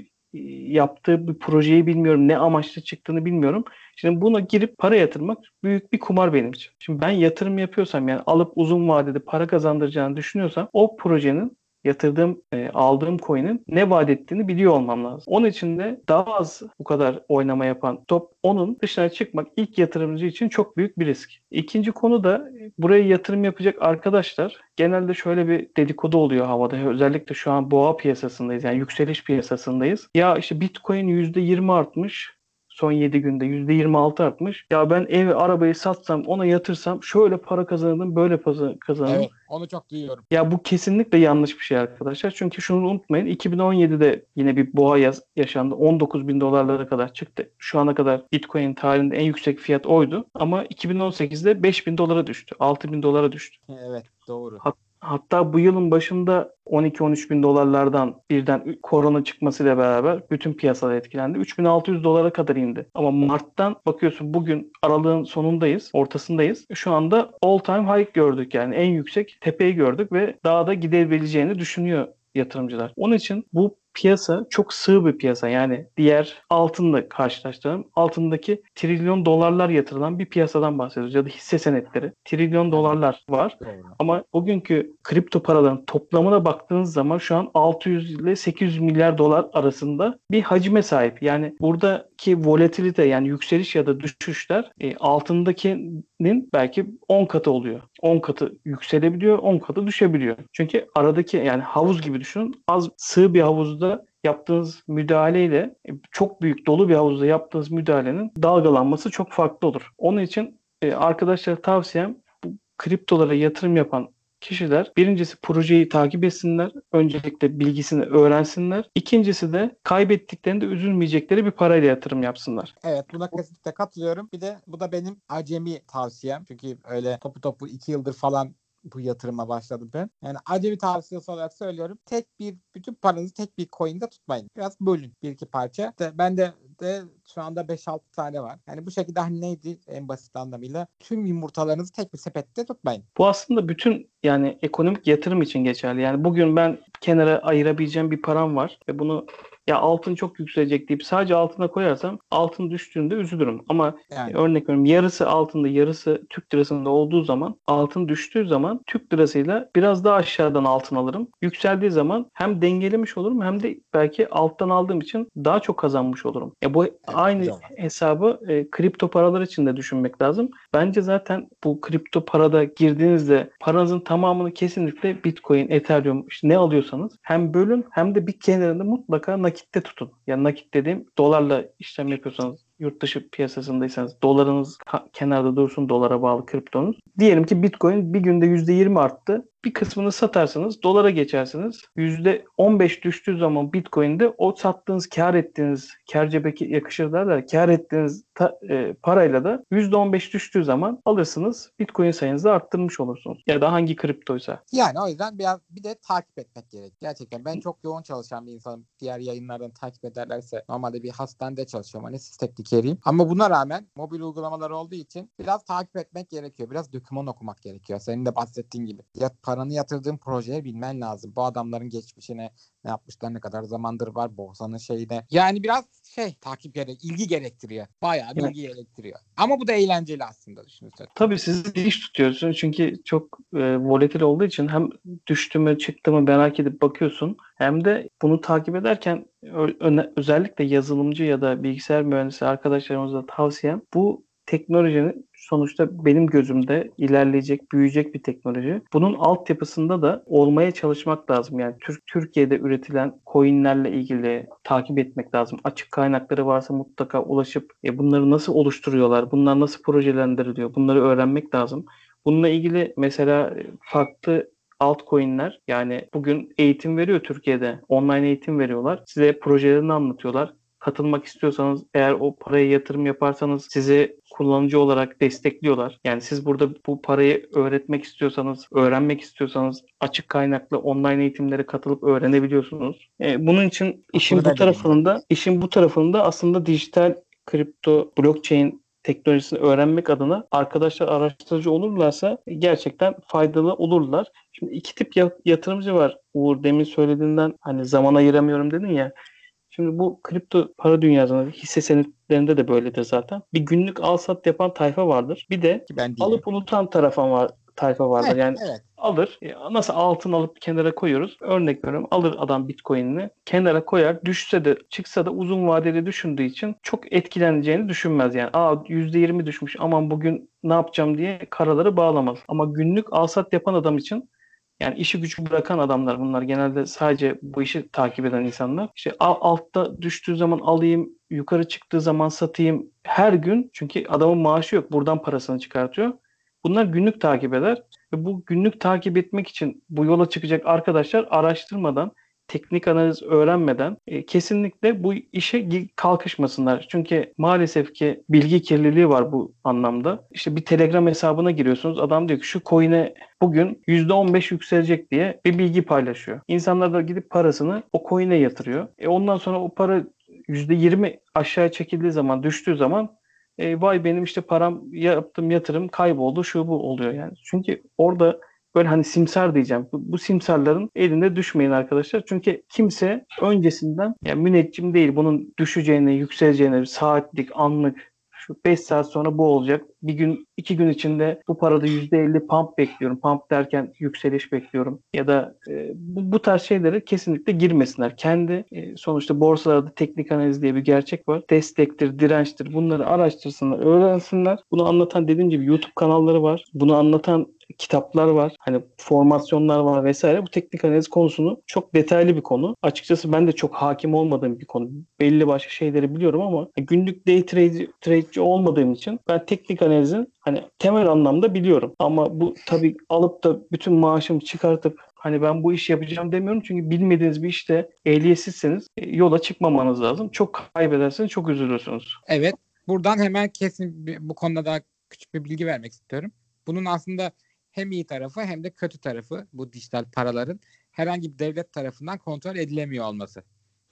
yaptığı bir projeyi bilmiyorum. Ne amaçla çıktığını bilmiyorum. Şimdi buna girip para yatırmak büyük bir kumar benim için. Şimdi ben yatırım yapıyorsam yani alıp uzun vadede para kazandıracağını düşünüyorsam o projenin yatırdığım, e, aldığım coin'in ne vaat ettiğini biliyor olmam lazım. Onun için de daha az bu kadar oynama yapan top 10'un dışına çıkmak ilk yatırımcı için çok büyük bir risk. İkinci konu da buraya yatırım yapacak arkadaşlar genelde şöyle bir dedikodu oluyor havada. Özellikle şu an boğa piyasasındayız. Yani yükseliş piyasasındayız. Ya işte Bitcoin %20 artmış son 7 günde %26 artmış. Ya ben evi arabayı satsam ona yatırsam şöyle para kazanırdım böyle para kazanırdım. Evet onu çok duyuyorum. Ya bu kesinlikle yanlış bir şey arkadaşlar. Çünkü şunu unutmayın 2017'de yine bir boğa yaz, yaşandı. 19 bin dolarlara kadar çıktı. Şu ana kadar Bitcoin tarihinde en yüksek fiyat oydu. Ama 2018'de 5 bin dolara düştü. 6 bin dolara düştü. Evet doğru. Hat- Hatta bu yılın başında 12-13 bin dolarlardan birden korona çıkmasıyla beraber bütün piyasalar etkilendi. 3600 dolara kadar indi. Ama Mart'tan bakıyorsun bugün aralığın sonundayız, ortasındayız. Şu anda all time high gördük yani en yüksek tepeyi gördük ve daha da gidebileceğini düşünüyor yatırımcılar. Onun için bu piyasa çok sığ bir piyasa. Yani diğer altınla karşılaştıralım. Altındaki trilyon dolarlar yatırılan bir piyasadan bahsediyoruz. Ya da hisse senetleri. Trilyon dolarlar var. Doğru. Ama bugünkü kripto paraların toplamına baktığınız zaman şu an 600 ile 800 milyar dolar arasında bir hacme sahip. Yani buradaki volatilite yani yükseliş ya da düşüşler e, altındakinin belki 10 katı oluyor. 10 katı yükselebiliyor, 10 katı düşebiliyor. Çünkü aradaki yani havuz gibi düşünün. Az sığ bir havuzda yaptığınız müdahaleyle e, çok büyük dolu bir havuzda yaptığınız müdahalenin dalgalanması çok farklı olur. Onun için e, arkadaşlara tavsiyem bu kriptolara yatırım yapan kişiler birincisi projeyi takip etsinler. Öncelikle bilgisini öğrensinler. İkincisi de kaybettiklerinde üzülmeyecekleri bir parayla yatırım yapsınlar. Evet buna kesinlikle katılıyorum. Bir de bu da benim acemi tavsiyem. Çünkü öyle topu topu iki yıldır falan bu yatırıma başladım ben. Yani acemi tavsiyesi olarak söylüyorum. Tek bir bütün paranızı tek bir coin'de tutmayın. Biraz bölün bir iki parça. De, ben de de şu anda 5-6 tane var. Yani bu şekilde hani neydi en basit anlamıyla tüm yumurtalarınızı tek bir sepette tutmayın. Bu aslında bütün yani ekonomik yatırım için geçerli. Yani bugün ben kenara ayırabileceğim bir param var ve bunu ya altın çok yükselecek deyip sadece altına koyarsam altın düştüğünde üzülürüm. Ama Yani örnek veriyorum yarısı altında yarısı Türk lirasında olduğu zaman altın düştüğü zaman Türk lirasıyla biraz daha aşağıdan altın alırım. Yükseldiği zaman hem dengelemiş olurum hem de belki alttan aldığım için daha çok kazanmış olurum. Ya bu aynı doğru. hesabı e, kripto paralar için de düşünmek lazım. Bence zaten bu kripto parada girdiğinizde paranızın tamamını kesinlikle Bitcoin, Ethereum işte ne alıyorsanız hem bölün hem de bir kenarında mutlaka nakitte tutun. Yani nakit dediğim dolarla işlem yapıyorsanız yurt dışı piyasasındaysanız dolarınız kenarda dursun dolara bağlı kriptonuz. Diyelim ki Bitcoin bir günde %20 arttı. Bir kısmını satarsanız dolara geçersiniz. %15 düştüğü zaman Bitcoin'de o sattığınız, kar ettiğiniz, kar cebeki yakışır derler. Kar ettiğiniz ta- e, parayla da %15 düştüğü zaman alırsınız. Bitcoin sayınızı arttırmış olursunuz. Ya da hangi kriptoysa. Yani o yüzden biraz bir de takip etmek gerek. Gerçekten ben çok yoğun çalışan bir insanım. Diğer yayınlardan takip ederlerse normalde bir hastanede çalışıyorum. Hani siz teknikeriyim. Ama buna rağmen mobil uygulamalar olduğu için biraz takip etmek gerekiyor. Biraz doküman okumak gerekiyor. Senin de bahsettiğin gibi. Ya paranı yatırdığın projeye bilmen lazım. Bu adamların geçmişine ne yapmışlar ne kadar zamandır var borsanın şeyine. Yani biraz şey takip gerek, ilgi gerektiriyor. Bayağı bir Evet. ilgi gerektiriyor. Ama bu da eğlenceli aslında düşünürsen. Tabii sizi iş tutuyorsun çünkü çok e, volatil olduğu için hem düştü mü çıktı mı merak edip bakıyorsun hem de bunu takip ederken ö- özellikle yazılımcı ya da bilgisayar mühendisi arkadaşlarımıza tavsiyem bu teknolojinin sonuçta benim gözümde ilerleyecek, büyüyecek bir teknoloji. Bunun altyapısında da olmaya çalışmak lazım. Yani Türk Türkiye'de üretilen coinlerle ilgili takip etmek lazım. Açık kaynakları varsa mutlaka ulaşıp e, bunları nasıl oluşturuyorlar, bunlar nasıl projelendiriliyor, bunları öğrenmek lazım. Bununla ilgili mesela farklı altcoin'ler yani bugün eğitim veriyor Türkiye'de. Online eğitim veriyorlar. Size projelerini anlatıyorlar. Katılmak istiyorsanız eğer o paraya yatırım yaparsanız sizi kullanıcı olarak destekliyorlar. Yani siz burada bu parayı öğretmek istiyorsanız, öğrenmek istiyorsanız açık kaynaklı online eğitimlere katılıp öğrenebiliyorsunuz. E, bunun için işin bu da tarafında, işin bu tarafında aslında dijital kripto, blockchain teknolojisini öğrenmek adına arkadaşlar araştırıcı olurlarsa gerçekten faydalı olurlar. Şimdi iki tip ya- yatırımcı var. Uğur demin söylediğinden hani zaman ayıramıyorum dedin ya. Şimdi bu kripto para dünyasında hisse senetlerinde de böyledir zaten. Bir günlük al sat yapan tayfa vardır. Bir de ben değilim. alıp unutan tarafa var tayfa vardır. Evet, Yani evet. alır. e, Nasıl altın alıp kenara koyuyoruz. Örnek veriyorum. Alır adam Bitcoin'ini kenara koyar. Düşse de çıksa da uzun vadeli düşündüğü için çok etkileneceğini düşünmez. Yani aa %20 düşmüş aman bugün ne yapacağım diye karaları bağlamaz. Ama günlük alsat yapan adam için yani işi gücü bırakan adamlar bunlar genelde sadece bu işi takip eden insanlar. İşte al- altta düştüğü zaman alayım, yukarı çıktığı zaman satayım her gün çünkü adamın maaşı yok. Buradan parasını çıkartıyor. Bunlar günlük takip eder ve bu günlük takip etmek için bu yola çıkacak arkadaşlar araştırmadan, teknik analiz öğrenmeden e, kesinlikle bu işe kalkışmasınlar. Çünkü maalesef ki bilgi kirliliği var bu anlamda. İşte bir Telegram hesabına giriyorsunuz. Adam diyor ki şu coin'e bugün %15 yükselecek diye bir bilgi paylaşıyor. İnsanlar da gidip parasını o coin'e yatırıyor. E ondan sonra o para %20 aşağıya çekildiği zaman, düştüğü zaman e, vay benim işte param yaptım yatırım kayboldu şu bu oluyor yani. Çünkü orada böyle hani simsar diyeceğim. Bu, bu simsarların elinde düşmeyin arkadaşlar. Çünkü kimse öncesinden yani müneccim değil. Bunun düşeceğini, yükseleceğini saatlik, anlık şu 5 saat sonra bu olacak. Bir gün, iki gün içinde bu parada %50 pump bekliyorum. Pump derken yükseliş bekliyorum. Ya da e, bu, bu tarz şeylere kesinlikle girmesinler. Kendi e, sonuçta borsalarda teknik analiz diye bir gerçek var. Destektir, dirençtir. Bunları araştırsınlar, öğrensinler. Bunu anlatan dediğim gibi YouTube kanalları var. Bunu anlatan kitaplar var. Hani formasyonlar var vesaire. Bu teknik analiz konusunu çok detaylı bir konu. Açıkçası ben de çok hakim olmadığım bir konu. Belli başka şeyleri biliyorum ama günlük day trade, trade'ci olmadığım için ben teknik analizin hani temel anlamda biliyorum. Ama bu tabii alıp da bütün maaşımı çıkartıp hani ben bu işi yapacağım demiyorum. Çünkü bilmediğiniz bir işte ehliyetsizseniz e, yola çıkmamanız lazım. Çok kaybederseniz çok üzülürsünüz. Evet. Buradan hemen kesin bu konuda daha küçük bir bilgi vermek istiyorum. Bunun aslında hem iyi tarafı hem de kötü tarafı bu dijital paraların herhangi bir devlet tarafından kontrol edilemiyor olması.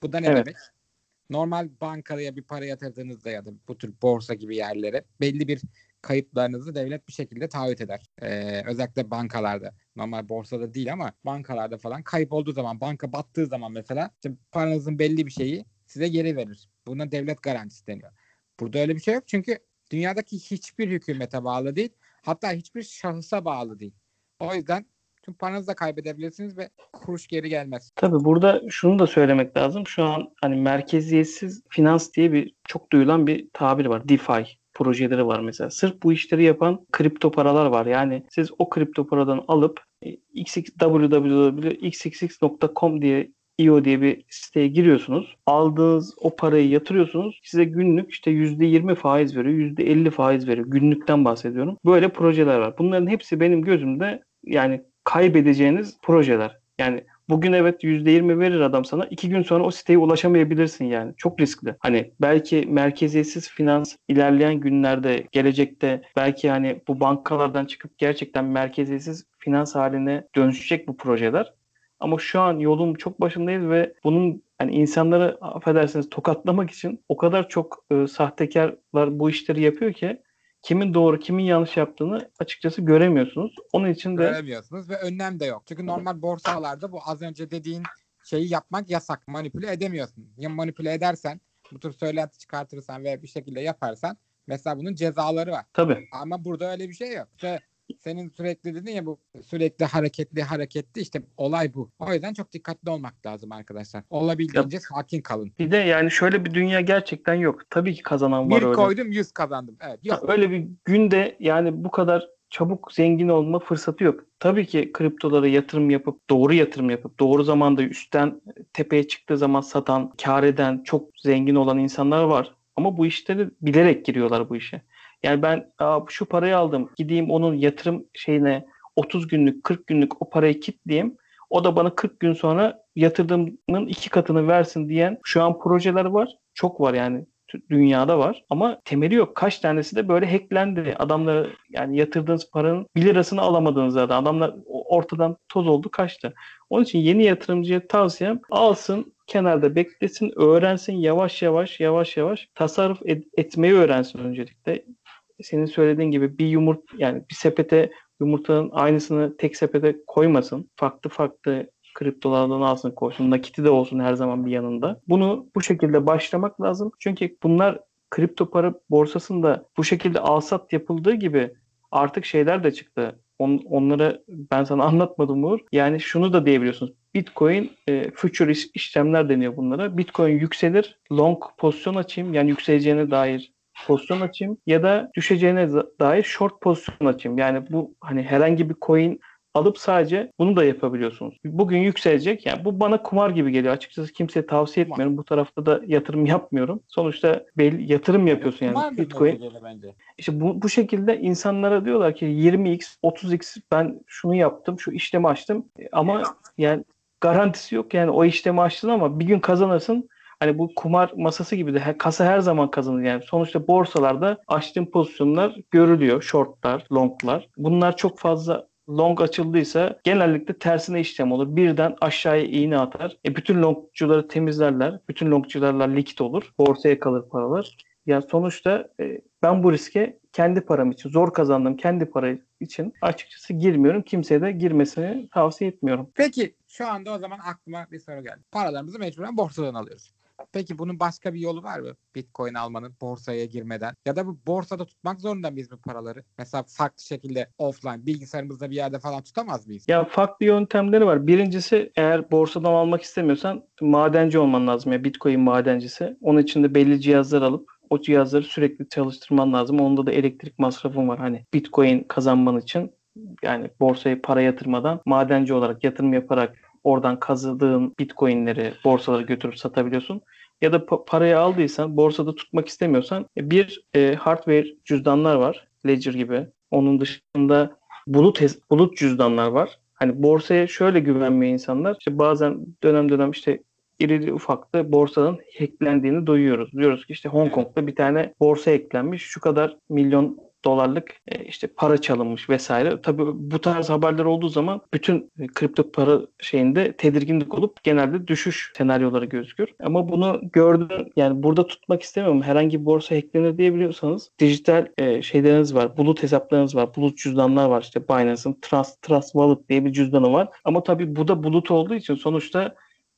Bu da ne Evet. demek? Normal bankaya bir para yatırdığınızda ya da bu tür borsa gibi yerlere belli bir kayıtlarınızı devlet bir şekilde taahhüt eder. Ee, özellikle bankalarda. Normal borsada değil ama bankalarda falan kayıp olduğu zaman, banka battığı zaman mesela işte paranızın belli bir şeyi size geri verir. Buna devlet garantisi deniyor. Burada öyle bir şey yok çünkü dünyadaki hiçbir hükümete bağlı değil. Hatta hiçbir şahısa bağlı değil. O yüzden tüm paranızı da kaybedebilirsiniz ve kuruş geri gelmez. Tabii burada şunu da söylemek lazım. Şu an hani merkeziyetsiz finans diye bir çok duyulan bir tabir var. DeFi projeleri var mesela. Sırf bu işleri yapan kripto paralar var. Yani siz o kripto paradan alıp e, XX, www.xxx.com diye IO diye bir siteye giriyorsunuz. Aldığınız o parayı yatırıyorsunuz. Size günlük işte %20 faiz veriyor, %50 faiz veriyor. Günlükten bahsediyorum. Böyle projeler var. Bunların hepsi benim gözümde yani kaybedeceğiniz projeler. Yani bugün evet %20 verir adam sana. iki gün sonra o siteye ulaşamayabilirsin yani. Çok riskli. Hani belki merkeziyetsiz finans ilerleyen günlerde, gelecekte belki hani bu bankalardan çıkıp gerçekten merkeziyetsiz finans haline dönüşecek bu projeler. Ama şu an yolun çok başındayız ve bunun yani insanları affedersiniz tokatlamak için o kadar çok e, sahtekarlar bu işleri yapıyor ki kimin doğru kimin yanlış yaptığını açıkçası göremiyorsunuz. Onun için de Göremiyorsunuz ve önlem de yok. Çünkü normal borsalarda bu az önce dediğin şeyi yapmak yasak. Manipüle edemiyorsun. Ya manipüle edersen, bu tür söylenti çıkartırsan veya bir şekilde yaparsan mesela bunun cezaları var. tabii Ama burada öyle bir şey yok. İşte senin sürekli dedin ya bu sürekli hareketli hareketli işte olay bu. O yüzden çok dikkatli olmak lazım arkadaşlar. Olabildiğince sakin kalın. Bir de yani şöyle bir dünya gerçekten yok. Tabii ki kazanan var Bir öyle. koydum 100 kazandım. Evet. Ha, Yok. Öyle bir günde yani bu kadar çabuk zengin olma fırsatı yok. Tabii ki kriptolara yatırım yapıp doğru yatırım yapıp doğru zamanda üstten tepeye çıktığı zaman satan, kar eden, çok zengin olan insanlar var. Ama bu işleri bilerek giriyorlar bu işe. Yani ben şu parayı aldım gideyim onun yatırım şeyine 30 günlük 40 günlük o parayı kitleyeyim. O da bana 40 gün sonra yatırdığımın iki katını versin diyen şu an projeler var. Çok var yani dünyada var ama temeli yok. Kaç tanesi de böyle hacklendi. Adamlar yani yatırdığınız paranın 1 lirasını alamadığınız zaten. Adamlar ortadan toz oldu kaçtı. Onun için yeni yatırımcıya tavsiyem alsın kenarda beklesin, öğrensin yavaş yavaş yavaş yavaş tasarruf et- etmeyi öğrensin öncelikle. Senin söylediğin gibi bir yumurt yani bir sepete yumurtanın aynısını tek sepete koymasın. Farklı farklı kriptolardan alsın koysun. Nakiti de olsun her zaman bir yanında. Bunu bu şekilde başlamak lazım. Çünkü bunlar kripto para borsasında bu şekilde alsat yapıldığı gibi artık şeyler de çıktı. On, onları ben sana anlatmadım Uğur. Yani şunu da diyebiliyorsunuz. Bitcoin e, future iş- işlemler deniyor bunlara. Bitcoin yükselir, long pozisyon açayım yani yükseleceğine dair pozisyon açayım ya da düşeceğine dair short pozisyon açayım. Yani bu hani herhangi bir coin alıp sadece bunu da yapabiliyorsunuz. Bugün yükselecek. Yani bu bana kumar gibi geliyor. Açıkçası kimseye tavsiye etmiyorum. Bu tarafta da yatırım yapmıyorum. Sonuçta belli yatırım yapıyorsun yani. Vardır Bitcoin bence. işte bu, bu şekilde insanlara diyorlar ki 20x, 30x ben şunu yaptım, şu işlemi açtım. E, Ama yani garantisi yok yani o işlemi açtın ama bir gün kazanırsın. Hani bu kumar masası gibi de kasa her zaman kazanır yani. Sonuçta borsalarda açtığın pozisyonlar görülüyor. Shortlar, longlar. Bunlar çok fazla long açıldıysa genellikle tersine işlem olur. Birden aşağıya iğne atar. E bütün longcuları temizlerler. Bütün longcularla likit olur. Borsaya kalır paralar. Ya sonuçta e, ben bu riske kendi param için, zor kazandığım kendi para için açıkçası girmiyorum. Kimseye de girmesini tavsiye etmiyorum. Peki şu anda o zaman aklıma bir soru geldi. Paralarımızı mecburen borsadan alıyoruz. Peki bunun başka bir yolu var mı? Bitcoin almanın borsaya girmeden ya da bu borsada tutmak zorunda mıyız bu paraları? Mesela farklı şekilde offline bilgisayarımızda bir yerde falan tutamaz mıyız? Ya farklı yöntemleri var. Birincisi eğer borsadan almak istemiyorsan madenci olman lazım ya Bitcoin madencisi. Onun için de belli cihazlar alıp o cihazları sürekli çalıştırman lazım. Onda da elektrik masrafın var. Hani Bitcoin kazanman için yani borsaya para yatırmadan madenci olarak yatırım yaparak oradan kazıdığın Bitcoin'leri borsalara götürüp satabiliyorsun. Ya da pa- parayı aldıysan borsada tutmak istemiyorsan e, bir e, hardware cüzdanlar var. Ledger gibi. Onun dışında bulut bulut cüzdanlar var. Hani borsaya şöyle güvenmiyor insanlar. İşte bazen dönem dönem işte irili ufaklı borsanın hacklendiğini duyuyoruz. Diyoruz ki işte Hong Kong'da bir tane borsa hacklenmiş. Şu kadar milyon dolarlık e, işte para çalınmış vesaire. Tabii bu tarz haberler olduğu zaman bütün e, kripto para şeyinde tedirginlik olup genelde düşüş senaryoları gözüküyor. Ama bunu gördüm yani burada tutmak istemiyorum. Herhangi bir borsa hacklenir diyebiliyorsanız dijital e, şeyleriniz var. Bulut hesaplarınız var. Bulut cüzdanlar var. İşte Binance'ın Trust, Trust Wallet diye bir cüzdanı var. Ama tabii bu da bulut olduğu için sonuçta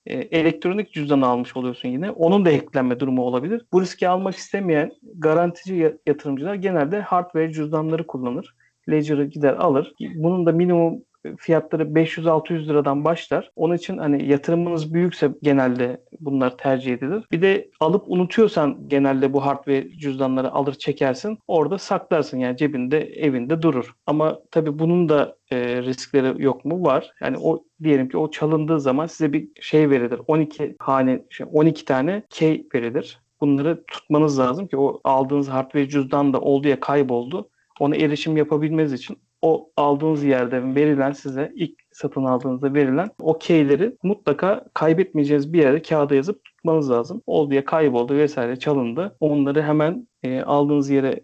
e, elektronik cüzdan almış oluyorsun yine. Onun da hacklenme durumu olabilir. Bu riski almak istemeyen garantici ya- yatırımcılar genelde hardware cüzdanları kullanır. Ledger'ı gider alır. Bunun da minimum fiyatları 500-600 liradan başlar. Onun için hani yatırımınız büyükse genelde bunlar tercih edilir. Bir de alıp unutuyorsan genelde bu hardware cüzdanları alır çekersin. Orada saklarsın yani cebinde evinde durur. Ama tabii bunun da e, riskleri yok mu? Var. Yani o diyelim ki o çalındığı zaman size bir şey verilir. 12 hane şey, 12 tane key verilir. Bunları tutmanız lazım ki o aldığınız hardware cüzdan da oldu ya kayboldu. Ona erişim yapabilmeniz için o aldığınız yerde verilen size ilk satın aldığınızda verilen o keyleri mutlaka kaybetmeyeceğiniz bir yere kağıda yazıp tutmanız lazım. Oldu ya kayboldu vesaire çalındı. Onları hemen e, aldığınız yere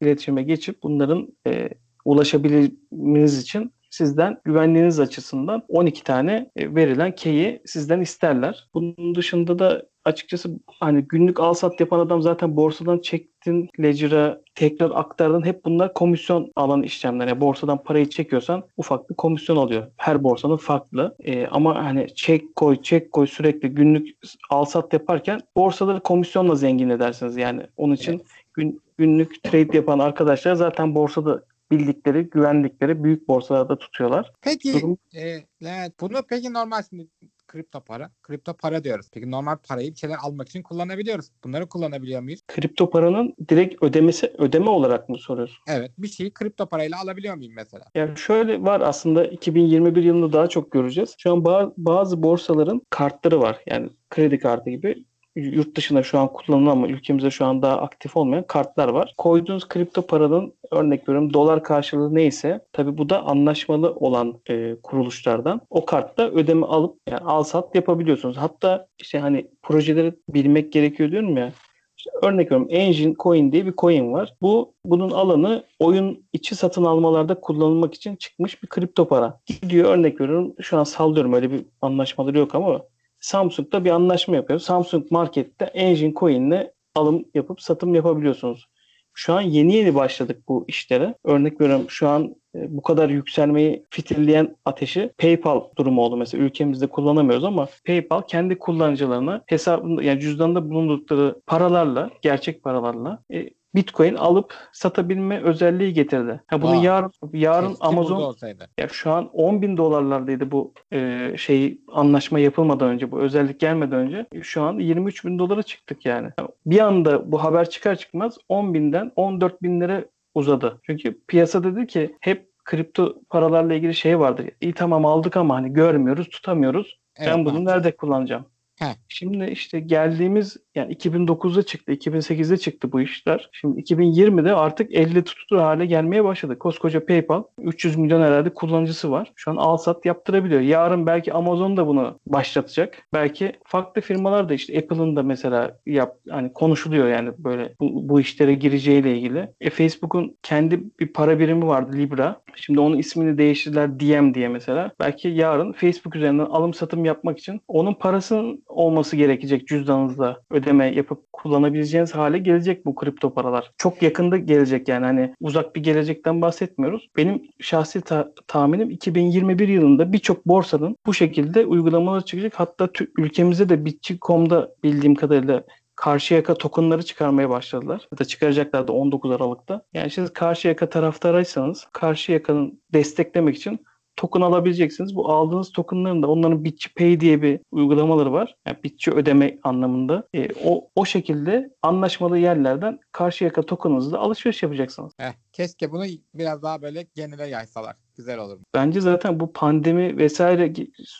iletişime geçip bunların e, ulaşabilmeniz için sizden güvenliğiniz açısından 12 tane e, verilen key'i sizden isterler. Bunun dışında da açıkçası hani günlük al sat yapan adam zaten borsadan çektin Ledger'a tekrar aktardın hep bunlar komisyon alan işlemler. Yani borsadan parayı çekiyorsan ufak bir komisyon alıyor. Her borsanın farklı. E, ama hani çek koy çek koy sürekli günlük al sat yaparken borsaları komisyonla zengin edersiniz. Yani onun için gün, günlük trade yapan arkadaşlar zaten borsada bildikleri, güvendikleri büyük borsalarda tutuyorlar. Peki Durum e, Levent, bunu peki normal şimdi kripto para, kripto para diyoruz. Peki normal parayı bir şeyler almak için kullanabiliyoruz. Bunları kullanabiliyor muyuz? kripto paranın direkt ödemesi ödeme olarak mı soruyorsun? Evet. Bir şeyi kripto parayla alabiliyor muyum mesela? Yani şöyle var aslında 2021 yılında daha çok göreceğiz. Şu an ba- bazı borsaların kartları var. Yani kredi kartı gibi yurt dışında şu an kullanılan ama ülkemizde şu an daha aktif olmayan kartlar var. Koyduğunuz kripto paranın örnek veriyorum dolar karşılığı neyse tabi bu da anlaşmalı olan e, kuruluşlardan o kartla ödeme alıp yani al sat yapabiliyorsunuz. Hatta işte hani projeleri bilmek gerekiyor diyorum ya. İşte örnek veriyorum Engine Coin diye bir coin var. Bu bunun alanı oyun içi satın almalarda kullanılmak için çıkmış bir kripto para. Gidiyor örnek veriyorum şu an sallıyorum öyle bir anlaşmaları yok ama Samsung'da bir anlaşma yapıyor. Samsung Market'te Engine Coin'le alım yapıp satım yapabiliyorsunuz. Şu an yeni yeni başladık bu işlere. Örnek veriyorum şu an e, bu kadar yükselmeyi fitilleyen ateşi PayPal durumu oldu. Mesela ülkemizde kullanamıyoruz ama PayPal kendi kullanıcılarına hesabında yani cüzdanında bulundukları paralarla, gerçek paralarla e, Bitcoin alıp satabilme özelliği getirdi. Ha bunu Vay. yarın yarın Amazon ya şu an 10 bin dolarlardaydı bu e, şey anlaşma yapılmadan önce bu özellik gelmeden önce şu an 23 bin dolara çıktık yani. Bir anda bu haber çıkar çıkmaz 10 binden 14 binlere uzadı. Çünkü piyasa dedi ki hep kripto paralarla ilgili şey vardır. İyi tamam aldık ama hani görmüyoruz, tutamıyoruz. Evet, ben bunu nerede kullanacağım? Heh. Şimdi işte geldiğimiz yani 2009'da çıktı, 2008'de çıktı bu işler. Şimdi 2020'de artık elle tutulur hale gelmeye başladı. Koskoca PayPal 300 milyon herhalde kullanıcısı var. Şu an al sat yaptırabiliyor. Yarın belki Amazon da bunu başlatacak. Belki farklı firmalar da işte Apple'ın da mesela yap hani konuşuluyor yani böyle bu, bu işlere gireceğiyle ilgili. E Facebook'un kendi bir para birimi vardı Libra. Şimdi onun ismini değiştirdiler DM diye mesela. Belki yarın Facebook üzerinden alım satım yapmak için onun parasının olması gerekecek cüzdanınızda ödeme yapıp kullanabileceğiniz hale gelecek bu kripto paralar. Çok yakında gelecek yani hani uzak bir gelecekten bahsetmiyoruz. Benim şahsi ta- tahminim 2021 yılında birçok borsanın bu şekilde uygulamaları çıkacak. Hatta ülkemizde de Bitçi.com'da bildiğim kadarıyla Karşıyaka tokenları çıkarmaya başladılar. Ya da çıkaracaklar da 19 Aralık'ta. Yani siz Karşıyaka taraftarıysanız Karşıyaka'nın desteklemek için token alabileceksiniz. Bu aldığınız tokenların da onların Bitçi Pay diye bir uygulamaları var. Yani Bitçi ödeme anlamında. E, o, o şekilde anlaşmalı yerlerden Karşıyaka tokenınızla alışveriş yapacaksınız. Heh, keşke bunu biraz daha böyle genele yaysalar. Güzel olur. Bence zaten bu pandemi vesaire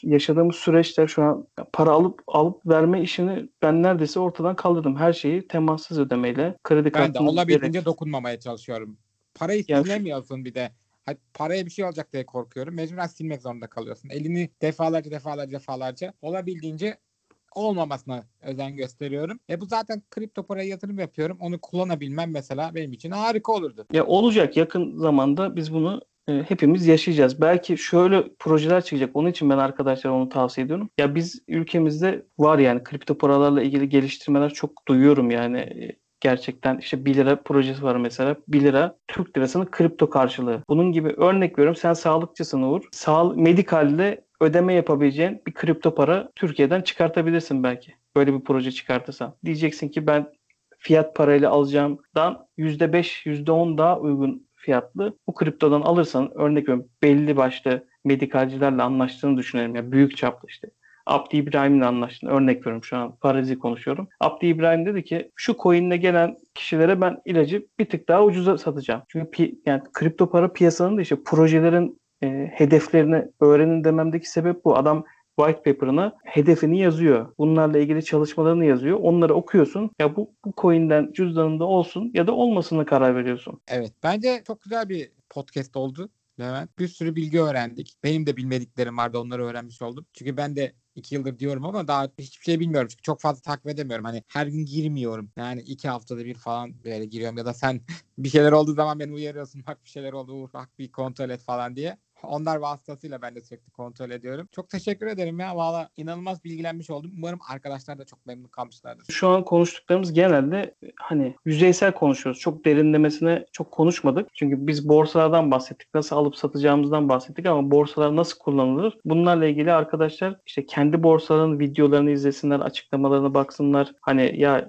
yaşadığımız süreçler şu an para alıp alıp verme işini ben neredeyse ortadan kaldırdım. Her şeyi temassız ödemeyle kredi Ben de olabildiğince dokunmamaya çalışıyorum. Parayı Ya şu- silemiyorsun bir de. Hadi paraya bir şey olacak diye korkuyorum. Mecburen silmek zorunda kalıyorsun. Elini defalarca defalarca defalarca olabildiğince olmamasına özen gösteriyorum. E bu zaten kripto paraya yatırım yapıyorum. Onu kullanabilmem mesela benim için harika olurdu. Ya olacak yakın zamanda biz bunu e, hepimiz yaşayacağız. Belki şöyle projeler çıkacak. Onun için ben arkadaşlara onu tavsiye ediyorum. Ya biz ülkemizde var yani kripto paralarla ilgili geliştirmeler çok duyuyorum yani. Gerçekten işte 1 lira projesi var mesela. 1 lira Türk lirasının kripto karşılığı. Bunun gibi örnek veriyorum. Sen sağlıkçısın Uğur. Sağ, medikalde ödeme yapabileceğin bir kripto para Türkiye'den çıkartabilirsin belki. Böyle bir proje çıkartırsan. Diyeceksin ki ben fiyat parayla alacağımdan %5, %10 daha uygun fiyatlı bu kriptodan alırsan örnek veriyorum belli başlı medikalcilerle anlaştığını düşünelim ya büyük çaplı işte. Abdi İbrahim'le anlaştın. Örnek veriyorum şu an parazi konuşuyorum. Abdi İbrahim dedi ki şu coin'le gelen kişilere ben ilacı bir tık daha ucuza satacağım. Çünkü pi- yani kripto para piyasanın da işte projelerin e, hedeflerini öğrenin dememdeki sebep bu. Adam white paper'ına hedefini yazıyor. Bunlarla ilgili çalışmalarını yazıyor. Onları okuyorsun. Ya bu, bu coin'den cüzdanında olsun ya da olmasına karar veriyorsun. Evet. Bence çok güzel bir podcast oldu. Levent. Bir sürü bilgi öğrendik. Benim de bilmediklerim vardı onları öğrenmiş oldum. Çünkü ben de iki yıldır diyorum ama daha hiçbir şey bilmiyorum. Çünkü çok fazla takip edemiyorum. Hani her gün girmiyorum. Yani iki haftada bir falan böyle giriyorum. Ya da sen bir şeyler olduğu zaman beni uyarıyorsun. Bak bir şeyler oldu bak bir kontrol et falan diye. Onlar vasıtasıyla ben de sürekli kontrol ediyorum. Çok teşekkür ederim ya. Valla inanılmaz bilgilenmiş oldum. Umarım arkadaşlar da çok memnun kalmışlardır. Şu an konuştuklarımız genelde hani yüzeysel konuşuyoruz. Çok derinlemesine çok konuşmadık. Çünkü biz borsalardan bahsettik. Nasıl alıp satacağımızdan bahsettik ama borsalar nasıl kullanılır? Bunlarla ilgili arkadaşlar işte kendi borsaların videolarını izlesinler, açıklamalarına baksınlar. Hani ya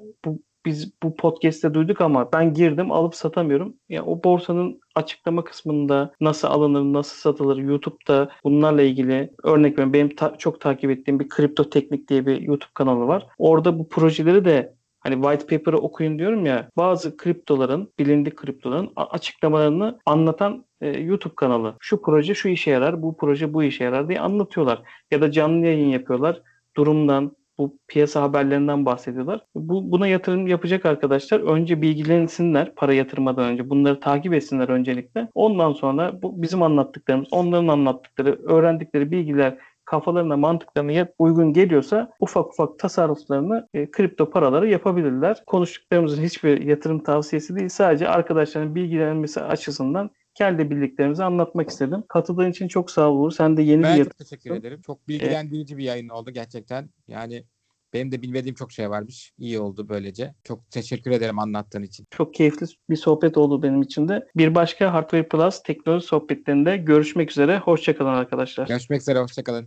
biz bu podcast'te duyduk ama ben girdim alıp satamıyorum. Ya o borsanın açıklama kısmında nasıl alınır, nasıl satılır YouTube'da bunlarla ilgili örnek veriyorum benim ta- çok takip ettiğim bir kripto teknik diye bir YouTube kanalı var. Orada bu projeleri de Hani white paper'ı okuyun diyorum ya bazı kriptoların bilindik kriptoların açıklamalarını anlatan e, YouTube kanalı. Şu proje şu işe yarar, bu proje bu işe yarar diye anlatıyorlar. Ya da canlı yayın yapıyorlar. Durumdan, bu piyasa haberlerinden bahsediyorlar. Bu, buna yatırım yapacak arkadaşlar önce bilgilensinler para yatırmadan önce. Bunları takip etsinler öncelikle. Ondan sonra bu bizim anlattıklarımız, onların anlattıkları, öğrendikleri bilgiler kafalarına mantıklarına uygun geliyorsa ufak ufak tasarruflarını e, kripto paraları yapabilirler. Konuştuklarımızın hiçbir yatırım tavsiyesi değil. Sadece arkadaşların bilgilenmesi açısından kendi bildiklerimizi anlatmak istedim. Katıldığın için çok sağ ol Uğur. Sen de yeni Ben bir çok teşekkür ederim. Çok bilgilendirici bir yayın oldu gerçekten. Yani benim de bilmediğim çok şey varmış. İyi oldu böylece. Çok teşekkür ederim anlattığın için. Çok keyifli bir sohbet oldu benim için de. Bir başka Hardware Plus teknoloji sohbetlerinde görüşmek üzere. Hoşçakalın arkadaşlar. Görüşmek üzere. Hoşçakalın.